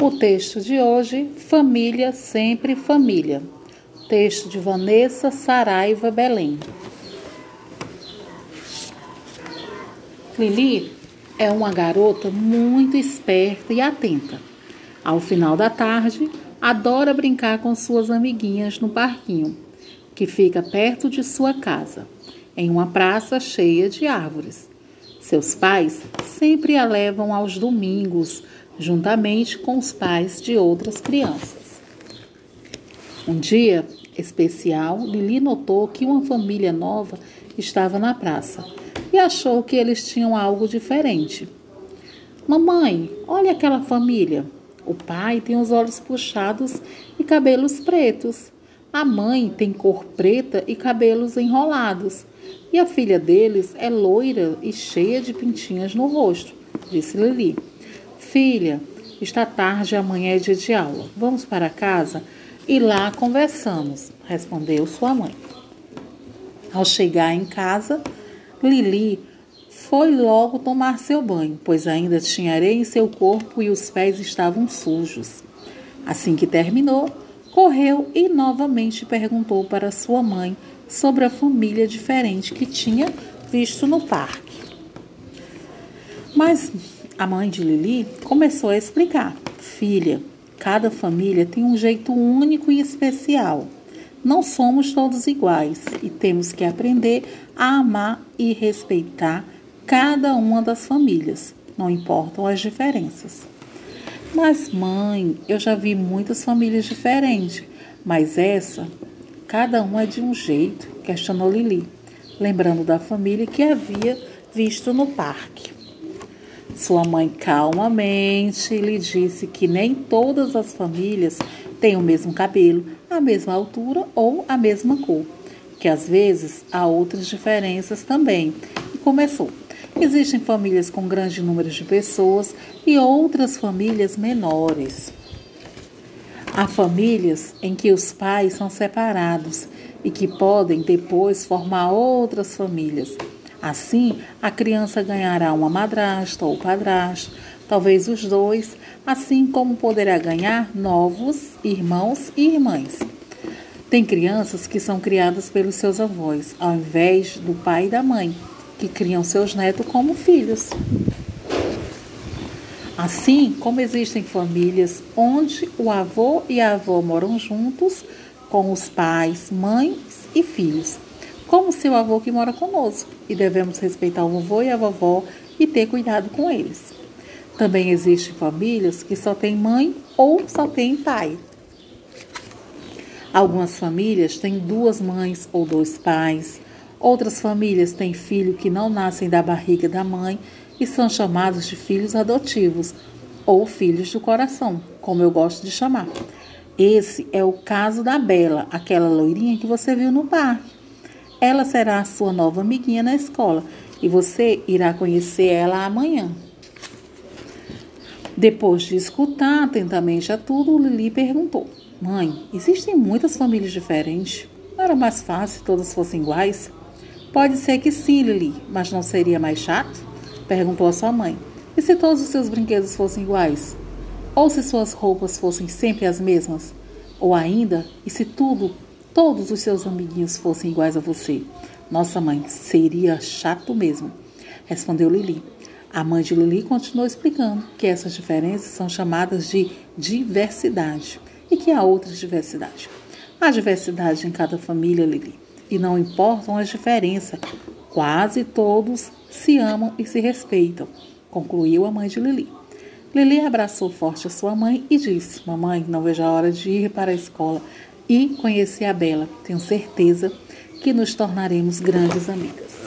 No texto de hoje, família sempre família. Texto de Vanessa Saraiva Belém. Lili é uma garota muito esperta e atenta. Ao final da tarde, adora brincar com suas amiguinhas no parquinho, que fica perto de sua casa, em uma praça cheia de árvores. Seus pais sempre a levam aos domingos juntamente com os pais de outras crianças. Um dia especial, Lili notou que uma família nova estava na praça e achou que eles tinham algo diferente. Mamãe, olha aquela família. O pai tem os olhos puxados e cabelos pretos. A mãe tem cor preta e cabelos enrolados. E a filha deles é loira e cheia de pintinhas no rosto, disse Lili. Filha, está tarde amanhã é dia de aula. Vamos para casa e lá conversamos, respondeu sua mãe. Ao chegar em casa, Lili foi logo tomar seu banho, pois ainda tinha areia em seu corpo e os pés estavam sujos. Assim que terminou, correu e novamente perguntou para sua mãe sobre a família diferente que tinha visto no parque. Mas a mãe de Lili começou a explicar: Filha, cada família tem um jeito único e especial. Não somos todos iguais e temos que aprender a amar e respeitar cada uma das famílias, não importam as diferenças. Mas, mãe, eu já vi muitas famílias diferentes, mas essa, cada uma é de um jeito, questionou Lili, lembrando da família que havia visto no parque. Sua mãe calmamente lhe disse que nem todas as famílias têm o mesmo cabelo, a mesma altura ou a mesma cor, que às vezes há outras diferenças também. E começou. Existem famílias com grande número de pessoas e outras famílias menores. Há famílias em que os pais são separados e que podem depois formar outras famílias. Assim, a criança ganhará uma madrasta ou padrasto, talvez os dois, assim como poderá ganhar novos irmãos e irmãs. Tem crianças que são criadas pelos seus avós, ao invés do pai e da mãe, que criam seus netos como filhos. Assim como existem famílias onde o avô e a avó moram juntos com os pais, mães e filhos como seu avô que mora conosco, e devemos respeitar o vovô e a vovó e ter cuidado com eles. Também existem famílias que só têm mãe ou só têm pai. Algumas famílias têm duas mães ou dois pais. Outras famílias têm filhos que não nascem da barriga da mãe e são chamados de filhos adotivos ou filhos do coração, como eu gosto de chamar. Esse é o caso da Bela, aquela loirinha que você viu no parque. Ela será a sua nova amiguinha na escola e você irá conhecer ela amanhã. Depois de escutar atentamente a tudo, Lili perguntou: Mãe, existem muitas famílias diferentes. Não era mais fácil se todas fossem iguais? Pode ser que sim, Lili, mas não seria mais chato? Perguntou a sua mãe. E se todos os seus brinquedos fossem iguais? Ou se suas roupas fossem sempre as mesmas? Ou ainda, e se tudo todos os seus amiguinhos fossem iguais a você. Nossa mãe, seria chato mesmo, respondeu Lili. A mãe de Lili continuou explicando que essas diferenças são chamadas de diversidade e que há outras diversidades. Há diversidade em cada família, Lili, e não importam as diferenças, quase todos se amam e se respeitam, concluiu a mãe de Lili. Lili abraçou forte a sua mãe e disse: Mamãe, não vejo a hora de ir para a escola e conhecer a Bela. Tenho certeza que nos tornaremos grandes amigas.